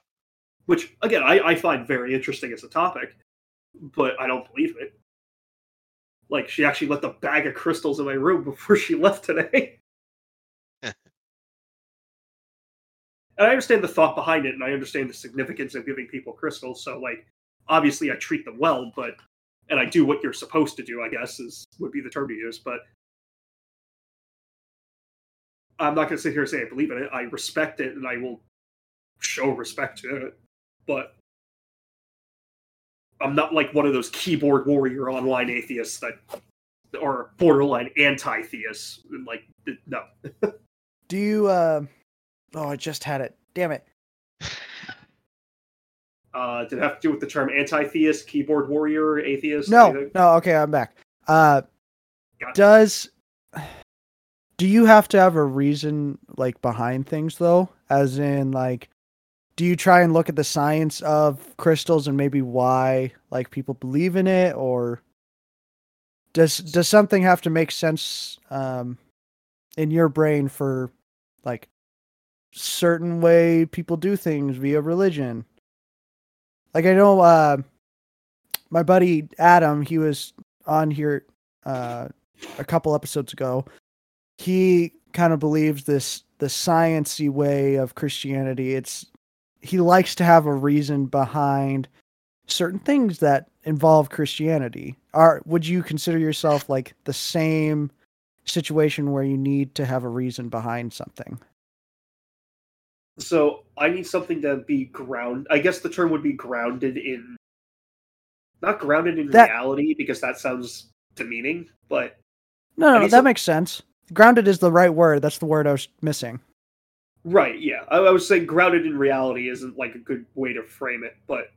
Which, again, I, I find very interesting as a topic, but I don't believe it. Like, she actually left a bag of crystals in my room before she left today. and I understand the thought behind it, and I understand the significance of giving people crystals. So, like, obviously, I treat them well, but and I do what you're supposed to do. I guess is would be the term to use. But I'm not going to sit here and say I believe in it. I respect it, and I will show respect to it. But I'm not like one of those keyboard warrior online atheists that are borderline anti-theists. Like, no, Do you uh Oh, I just had it. Damn it. uh, did it have to do with the term anti-theist, keyboard warrior, atheist? No, anything? no, okay, I'm back. Uh Got it. Do you have to have a reason like behind things though? As in like do you try and look at the science of crystals and maybe why like people believe in it or does does something have to make sense um in your brain for like certain way people do things via religion? Like I know uh my buddy Adam, he was on here uh, a couple episodes ago. He kind of believes this the sciency way of Christianity. It's he likes to have a reason behind certain things that involve Christianity. Are would you consider yourself like the same situation where you need to have a reason behind something? So I need something to be ground. I guess the term would be grounded in, not grounded in That- reality because that sounds demeaning. But No, no, that some- makes sense. Grounded is the right word. That's the word I was missing. right, yeah, I, I was saying grounded in reality isn't like a good way to frame it. But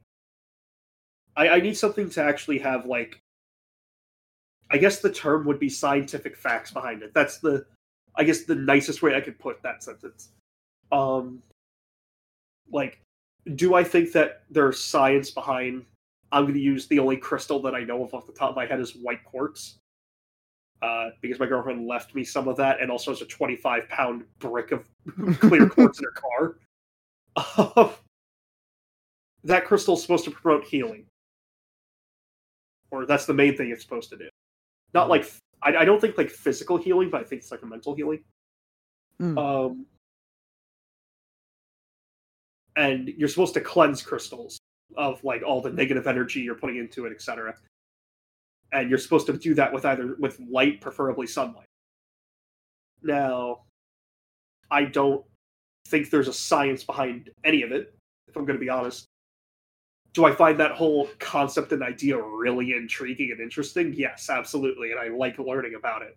I, I need something to actually have like I guess the term would be scientific facts behind it. That's the I guess the nicest way I could put that sentence. Um like do I think that there's science behind I'm going to use the only crystal that I know of off the top of my head is white quartz. Uh, because my girlfriend left me some of that and also has a 25 pound brick of clear quartz in her car. Uh, that crystal is supposed to promote healing. Or that's the main thing it's supposed to do. Not like, I, I don't think like physical healing, but I think it's like a mental healing. Mm. Um, and you're supposed to cleanse crystals of like all the negative energy you're putting into it, etc. And you're supposed to do that with either with light, preferably sunlight. Now, I don't think there's a science behind any of it, if I'm going to be honest. Do I find that whole concept and idea really intriguing and interesting? Yes, absolutely, and I like learning about it.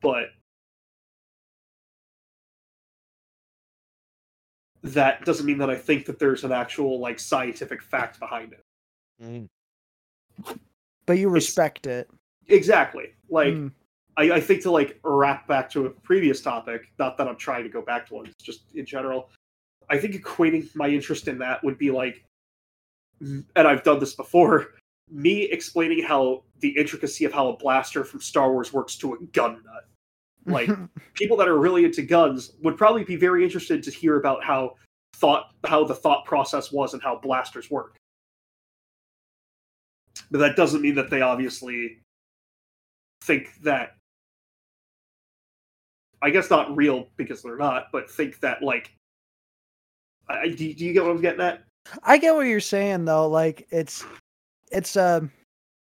But that doesn't mean that I think that there's an actual like scientific fact behind it. Mm. But you respect it. Exactly. Like Mm. I, I think to like wrap back to a previous topic, not that I'm trying to go back to one, it's just in general. I think equating my interest in that would be like and I've done this before, me explaining how the intricacy of how a blaster from Star Wars works to a gun nut. Like people that are really into guns would probably be very interested to hear about how thought how the thought process was and how blasters work. But that doesn't mean that they obviously think that I guess not real because they're not, but think that like I, do, do you get what I'm getting at? I get what you're saying though. Like it's it's um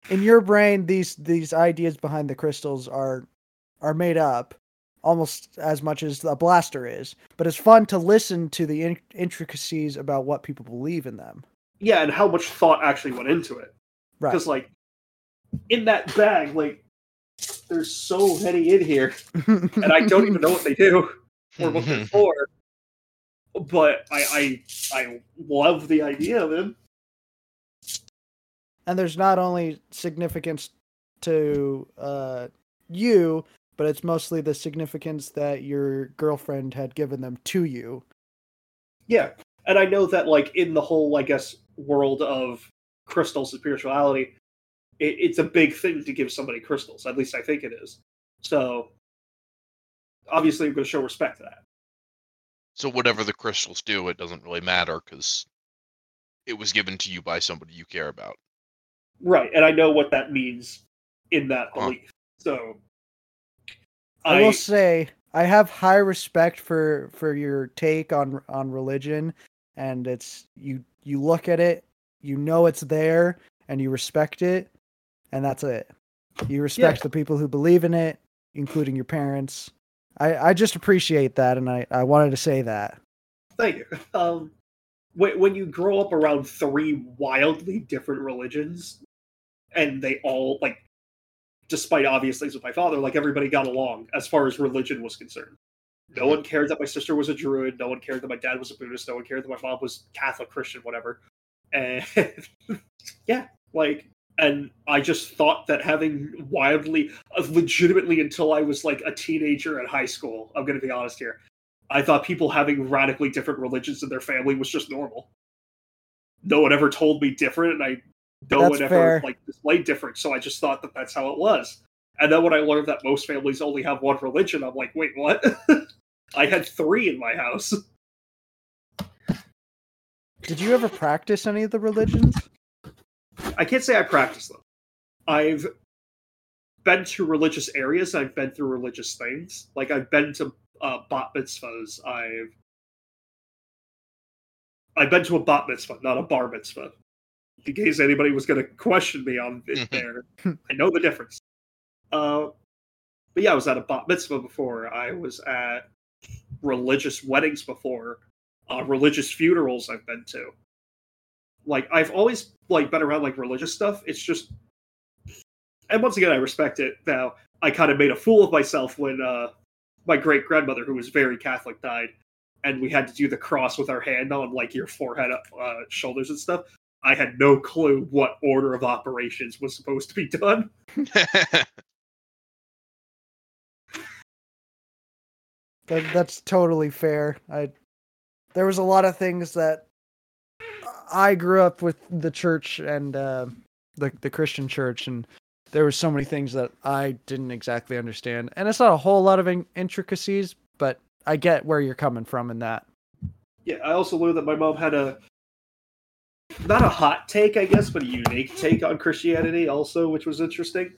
in your brain these these ideas behind the crystals are are made up almost as much as a blaster is. But it's fun to listen to the in- intricacies about what people believe in them. Yeah, and how much thought actually went into it. Right. Because like in that bag, like there's so many in here, and I don't even know what they do or what they're for. But I I I love the idea of it. and there's not only significance to uh you, but it's mostly the significance that your girlfriend had given them to you. Yeah, and I know that like in the whole, I guess, world of crystals and spirituality, it, it's a big thing to give somebody crystals. At least I think it is. So obviously, I'm going to show respect to that. So whatever the crystals do, it doesn't really matter because it was given to you by somebody you care about. Right, and I know what that means in that Huh. belief. So I, will say I have high respect for for your take on on religion and it's you you look at it, you know it's there and you respect it and that's it. You respect the people who believe in it, including your parents. I I just appreciate that and I I wanted to say that. Thank you. Um, when, when you grow up around three wildly different religions, and they all like, despite obvious things with my father, like everybody got along as far as religion was concerned. No one cared that my sister was a druid. No one cared that my dad was a Buddhist. No one cared that my mom was Catholic, Christian, whatever. And yeah, like, and I just thought that having wildly, uh, legitimately until I was like a teenager in high school, I'm going to be honest here, I thought people having radically different religions in their family was just normal. No one ever told me different, and I no That's one ever fair. like displayed different. So I just thought that that's how it was. And then when I learned that most families only have one religion, I'm like, wait, what? I had three in my house. Did you ever practice any of the religions? I can't say I practice them. I've been to religious areas. I've been through religious things. Like I've been to uh, bat mitzvahs. I've I've been to a bat mitzvah, not a bar mitzvah. In case anybody was going to question me on it there, I know the difference. Uh, but yeah, I was at a bat mitzvah before. I was at religious weddings before. Uh, religious funerals I've been to like I've always like been around like religious stuff. It's just and once again I respect it. Now I kind of made a fool of myself when uh my great grandmother, who was very Catholic, died, and we had to do the cross with our hand on like your forehead, uh, shoulders, and stuff. I had no clue what order of operations was supposed to be done. That, that's totally fair. I there was a lot of things that I grew up with the church and uh, the the Christian church, and there were so many things that I didn't exactly understand. And it's not a whole lot of in- intricacies, but I get where you're coming from in that. Yeah, I also learned that my mom had a not a hot take, I guess, but a unique take on Christianity, also, which was interesting.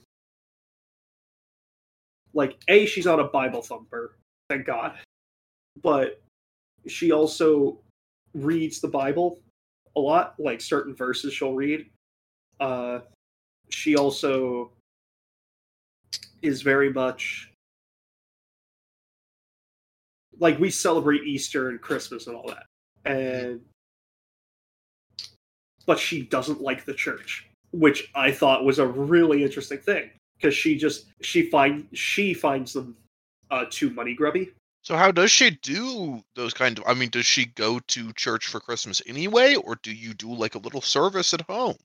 Like, a she's not a Bible thumper, thank God, but she also reads the Bible a lot. Like certain verses, she'll read. Uh, she also is very much like we celebrate Easter and Christmas and all that, and but she doesn't like the church, which I thought was a really interesting thing because she just she find she finds them uh, too money grubby. So how does she do those kind of I mean, does she go to church for Christmas anyway, or do you do like a little service at home?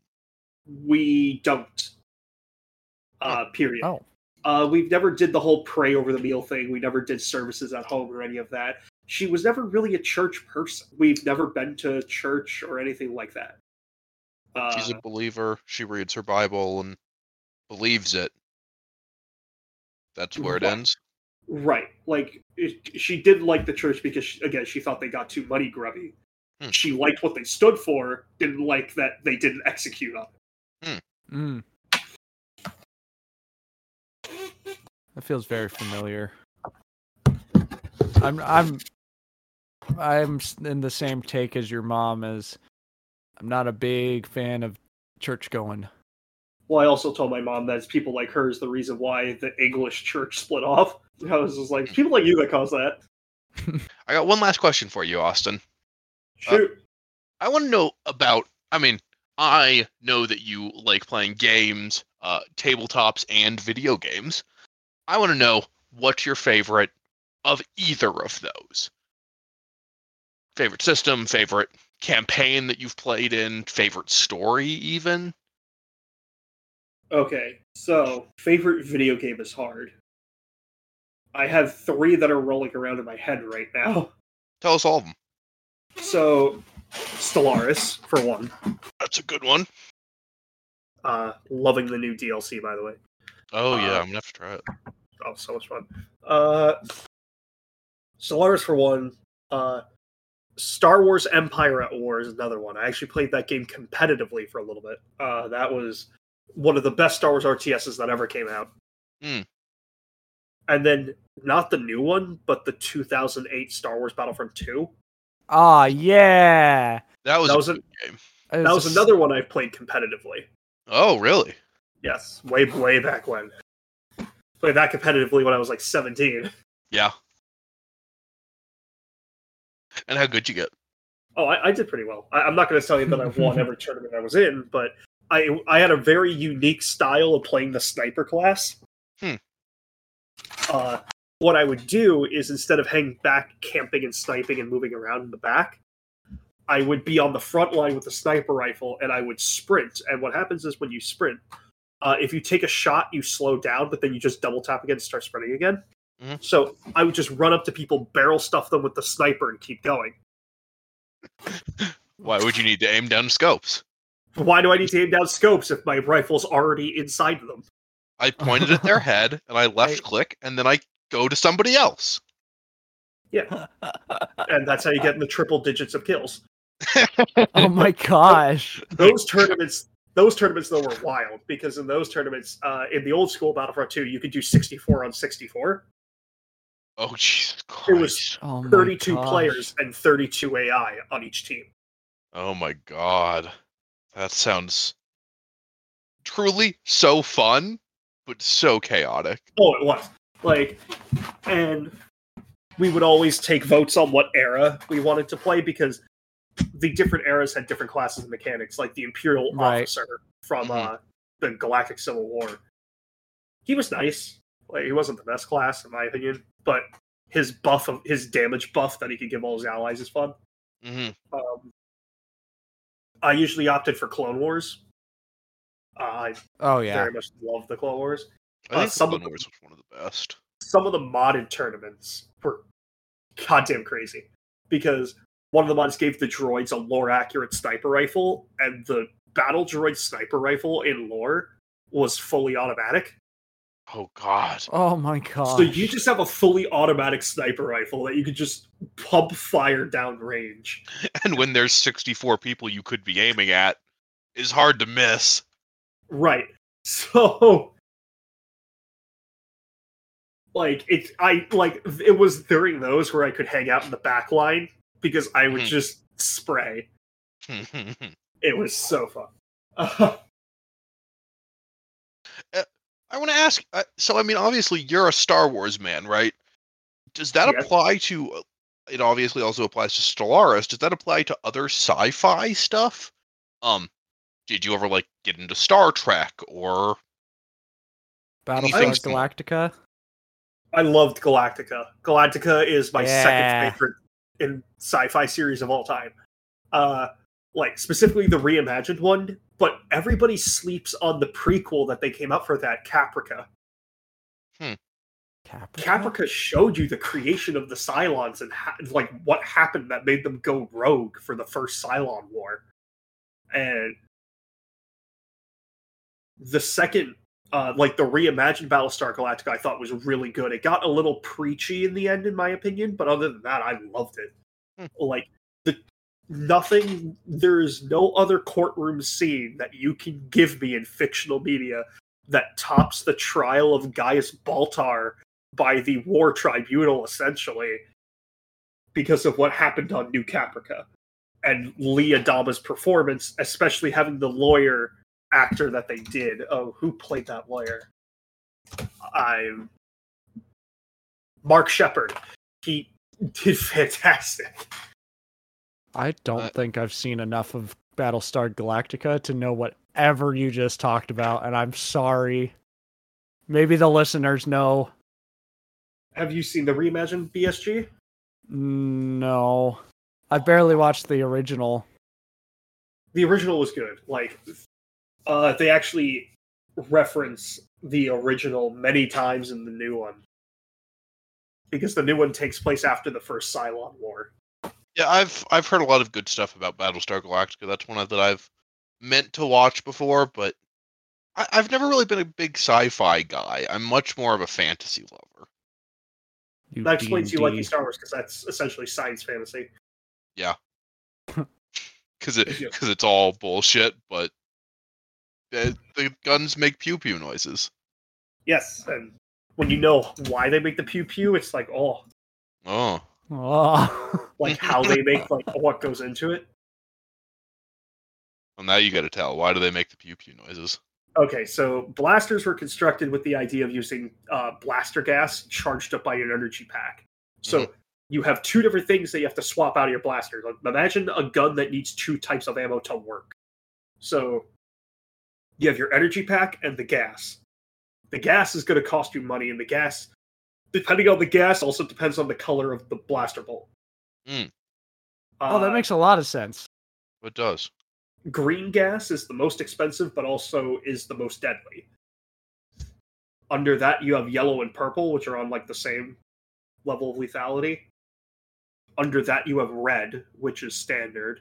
We don't. Uh, period. Oh, Uh, we've never did the whole pray over the meal thing. We never did services at home or any of that. She was never really a church person. We've never been to church or anything like that. Uh, She's a believer. She reads her Bible and believes it. That's where it Right. ends. Right. Like it, she did like the church because she, again she thought they got too money grubby. Hmm. She liked what they stood for, didn't like that they didn't execute on it. mm. That feels very familiar. I'm I'm I'm in the same take as your mom as I'm not a big fan of church going. Well, I also told my mom that it's people like her is the reason why the English church split off. I was just like, people like you that cause that. I got one last question for you, Austin. Shoot. I want to know about. I mean, I know that you like playing games, uh, tabletops, and video games. I want to know what's your favorite of either of those. Favorite system, favorite campaign that you've played in, favorite story, even. Okay, so favorite video game is hard. I have three that are rolling around in my head right now. Tell us all of them. So, Stellaris for one. That's a good one. Uh, loving the new DLC, by the way. Oh yeah, Uh, I'm gonna have to try it. Oh, so much fun. Uh, Stellaris for one. Uh, Star Wars Empire at War is another one. I actually played that game competitively for a little bit. Uh, that was one of the best Star Wars RTSs that ever came out. Hmm. And then not the new one, but the 2008 Star Wars Battlefront 2. Ah, yeah. That was that was a- good game. That was a s- another one I've played competitively. Oh really? Yes, way way back when. Played that competitively when I was like 17. Yeah. And how good you get? Oh, I, I did pretty well. I, I'm not going to tell you that I won every tournament I was in, but I I had a very unique style of playing the sniper class. Hmm. Uh, what I would do is instead of hanging back, camping and sniping and moving around in the back, I would be on the front line with the sniper rifle and I would sprint. And what happens is when you sprint, uh, if you take a shot, you slow down, but then you just double tap again and start sprinting again. Mhm. So I would just run up to people, barrel stuff them with the sniper, and keep going. Why would you need to aim down scopes? Why do I need to aim down scopes if my rifle's already inside them? I pointed at their head and I left I- click and then I go to somebody else. Yeah, and that's how you get in the triple digits of kills. oh my gosh. Those tournaments, those tournaments though were wild because in those tournaments, uh, in the old school Battlefront 2, you could do 64 on 64. Oh Jesus Christ! It was Oh 32 gosh. players and 32 AI on each team. Oh my god, that sounds truly so fun, but so chaotic. Oh, it was like, and we would always take votes on what era we wanted to play because the different eras had different classes and mechanics. Like the Imperial Right. officer from Mhm. uh, the Galactic Civil War, he was nice. Like he wasn't the best class in my opinion, but his buff of his damage buff that he could give all his allies is fun. hmm Um, I usually opted for Clone Wars. Uh, I Oh yeah. very much love the Clone Wars. I Uh, think some some of Clone Wars was one of the best. Some of the modded tournaments were goddamn crazy because one of the mods gave the droids a lore accurate sniper rifle, and the battle droid sniper rifle in lore was fully automatic. Oh God. Oh my god. So you just have a fully automatic sniper rifle that you could just pump fire down range. And when there's 64 people you could be aiming at, is hard to miss. Right. So like it I like it was during those where I could hang out in the back line because I would Mhm. just spray. It was so fun. Uh, want to ask. Uh, so, I mean, obviously, you're a Star Wars man, right? Does that Yes. apply to? uh, It obviously also applies to Stellaris. Does that apply to other sci-fi stuff? Um, did you ever like get into Star Trek or? Battlestar anything- Galactica. I loved Galactica. Galactica is my Yeah. second favorite in sci-fi series of all time. Uh like specifically the reimagined one, but everybody sleeps on the prequel that they came out for that Caprica. Caprica? Caprica showed you the creation of the Cylons and ha- like what happened that made them go rogue for the first Cylon War, and the second, uh, like the reimagined Battlestar Galactica, I thought was really good. It got a little preachy in the end, in my opinion, but other than that, I loved it. Hmm. Like the nothing, there is no other courtroom scene that you can give me in fictional media that tops the trial of Gaius Baltar by the war tribunal essentially because of what happened on New Caprica and Lee Adama's performance, especially having the lawyer actor that they did. Oh, who played that lawyer? I'm Mark Sheppard. He did fantastic. I don't Uh, think I've seen enough of Battlestar Galactica to know whatever you just talked about, and I'm sorry. Maybe the listeners know. Have you seen the reimagined BSG? No. I barely watched the original. the original was good. Like, uh, they actually reference the original many times in the new one because the new one takes place after the first Cylon War. Yeah, I've I've heard a lot of good stuff about Battlestar Galactica. That's one that I've meant to watch before, but I, I've never really been a big sci-fi guy. I'm much more of a fantasy lover. You That explains you liking D&D. Star Wars because that's essentially science fantasy. Yeah, because it Yeah. because it's all bullshit. But the, the guns make pew pew noises. Yes, and when you know why they make the pew pew, it's like oh, Oh, Oh. like how they make like what goes into it. well now you got to tell. Why do they make the pew pew noises? Okay, so blasters were constructed with the idea of using uh, blaster gas charged up by an energy pack. So you have two different things that you have to swap out of your blaster. Like, imagine a gun that needs two types of ammo to work. So you have your energy pack and the gas. The gas is going to cost you money, and the gas, depending on the gas, also depends on the color of the blaster bolt. Mm. oh, that Uh, makes a lot of sense. It does. green gas is the most expensive, but also is the most deadly. Under that, you have yellow and purple, which are on like the same level of lethality. Under that, you have red, which is standard.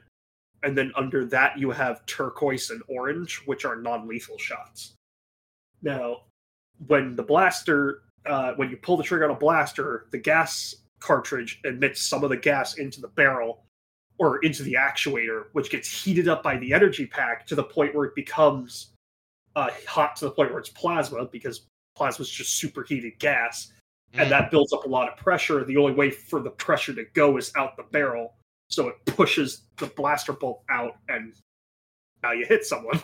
And then under that, you have turquoise and orange, which are non lethal shots. Now, when the blaster, uh, when you pull the trigger on a blaster, the gas cartridge emits some of the gas into the barrel or into the actuator, which gets heated up by the energy pack to the point where it becomes uh, hot to the point where it's plasma because plasma is just superheated gas, Mm. and that builds up a lot of pressure. The only way for the pressure to go is out the barrel, so it pushes the blaster bolt out, and now you hit someone.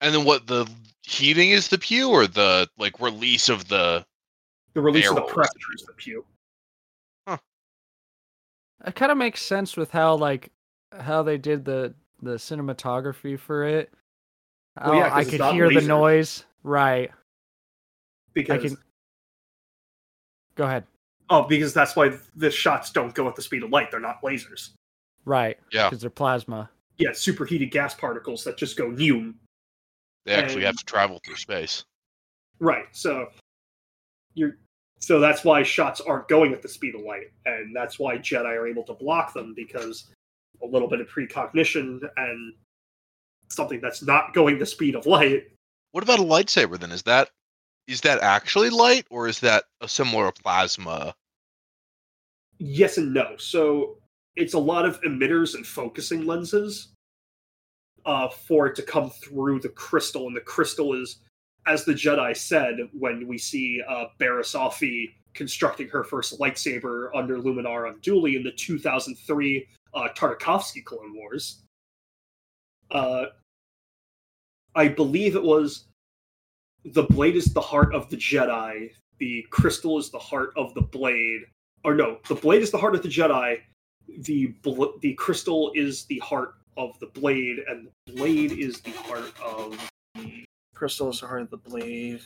And then what? The heating is the pew, or the like release of the? The release of the pressure is the pew. It kind of makes sense with how like how they did the the cinematography for it. How Well, yeah, oh, 'cause I could not hear the noise. Right. Because I can- Go ahead. Oh, because that's why the shots don't go at the speed of light. They're not lasers. Right. Yeah. Because they're plasma. yeah, superheated gas particles that just go neum. They actually And- have to travel through space. Right. So you're so that's why shots aren't going at the speed of light, and that's why Jedi are able to block them because a little bit of precognition and something that's not going the speed of light. What about a lightsaber then? Is that is that actually light or is that a similar plasma? Yes and no. So it's a lot of emitters and focusing lenses uh, for it to come through the crystal, and the crystal is, as the Jedi said when we see uh, constructing her first lightsaber under Luminara Unduli in the 2003 uh, Tartakovsky Clone Wars. Uh, I believe it was the blade is the heart of the Jedi, the crystal is the heart of the blade, or no, the blade is the heart of the Jedi. The bl- the crystal is the heart of the blade, and the blade is the heart of the crystal is the heart of the blade.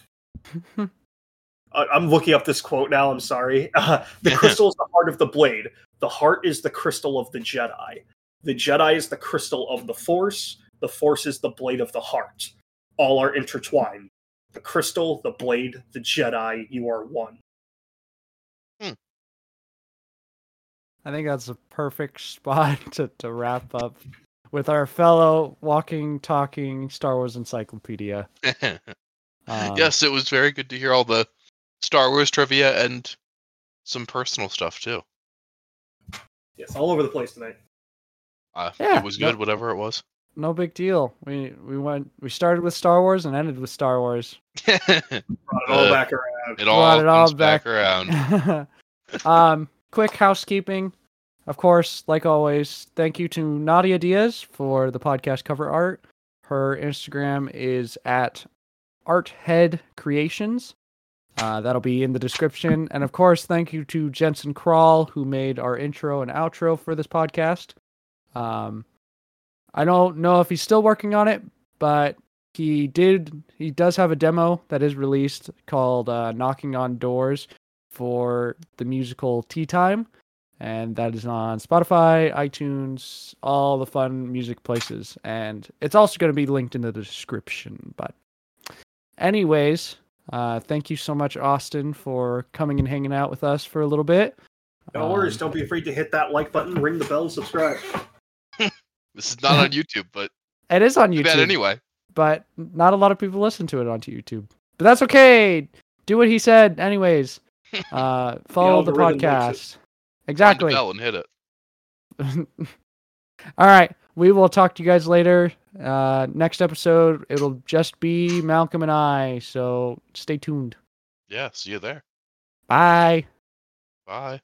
I- I'm looking up this quote now. I'm sorry. Uh, the crystal is the heart of the blade. The heart is the crystal of the Jedi. The Jedi is the crystal of the Force. The Force is the blade of the heart. All are intertwined. The crystal, the blade, the Jedi. You are one. I think that's a perfect spot to, to wrap up with our fellow walking, talking Star Wars encyclopedia. Um, yes, it was very good to hear all the Star Wars trivia and some personal stuff too. Yes, all over the place tonight. Uh, Yeah, it was no- good, whatever it was. No big deal. We we went we started with Star Wars and ended with Star Wars. Brought it all Uh, back around. all it all comes back, back. around. um, quick housekeeping. Of course, like always, thank you to Nadia Diaz for the podcast cover art. Her Instagram is at Arthead Creations. Uh, that'll be in the description. And of course, thank you to Jensen Krall, who made our intro and outro for this podcast. Um, I don't know if he's still working on it, but he did. He does have a demo that is released called uh, "Knocking on Doors" for the musical Tea Time, and that is on Spotify, iTunes, all the fun music places, and it's also going to be linked in the description. But, anyways, uh, thank you so much, Austin, for coming and hanging out with us for a little bit. No worries. Um, Don't be afraid to hit that like button, ring the bell, subscribe. This is not on YouTube, but It is on YouTube. anyway. but not a lot of people listen to it onto YouTube. But that's okay. Do what he said, anyways. Uh, follow the, algorithm likes it. podcast. Find Exactly. the bell and hit it. All right. We will talk to you guys later. Uh, next episode, it'll just be Malcolm and I. So stay tuned. Yeah, see you there. Bye. Bye.